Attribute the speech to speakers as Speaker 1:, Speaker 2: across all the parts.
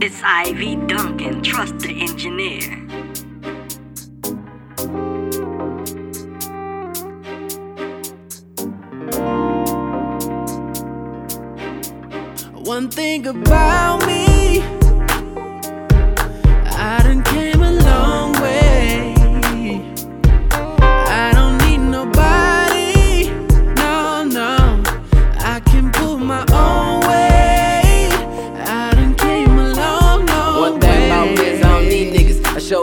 Speaker 1: It's Ivy Duncan, trust the engineer.
Speaker 2: One thing about me,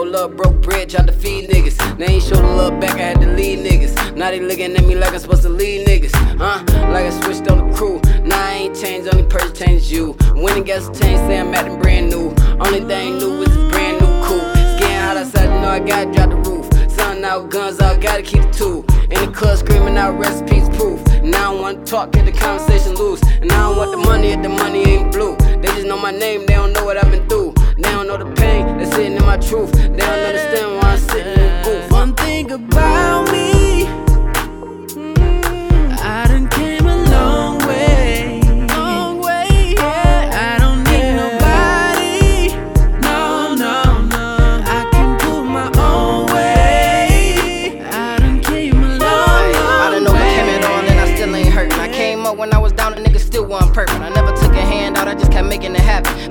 Speaker 3: show love, broke bread, tried to feed niggas. They ain't show the love back, I had to lead niggas. Now they looking at me like I'm supposed to lead niggas. Huh? Like I switched on the crew. Now I ain't changed, only person changed you. When it gets changed, say I'm acting brand new. Only thing new is a brand new coupe. It's getting hot outside, you know I gotta drop the roof. Sun out, guns out, gotta keep the two. In the club screaming out recipes proof. And I don't wanna talk, get the conversation loose. And I don't want the money if the money ain't blue. They just know my name, sitting in my truth. They don't understand why I'm sitting in.
Speaker 2: One thing about me, I done came a long way. Long way, yeah. I don't need nobody. No, no, no. I can my own way. I done came a long,
Speaker 4: I done overcame it all and I still ain't hurting. I came up when I was down, the nigga still wasn't perfect. I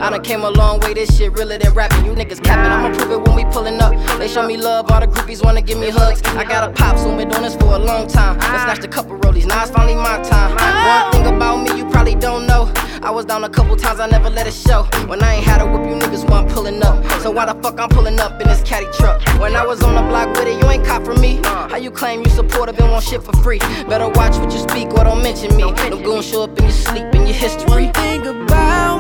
Speaker 4: I done came a long way, this shit realer than rapping. You niggas capping, I'ma prove it when we pulling up. They show me love, all the groupies wanna give me hugs. I got a pop, so been doing this for a long time. I snatched a couple rollies, now it's finally my time. One thing about me, you probably don't know. I was down a couple times, I never let it show. When I ain't had a whip, you niggas want pulling up. So why the fuck I'm pulling up in this caddy truck? When I was on the block with it, you ain't cop for me. How you claim you supportive and want shit for free? Better watch what you speak or don't mention me. No goons show up in your sleep in your history.
Speaker 2: One thing about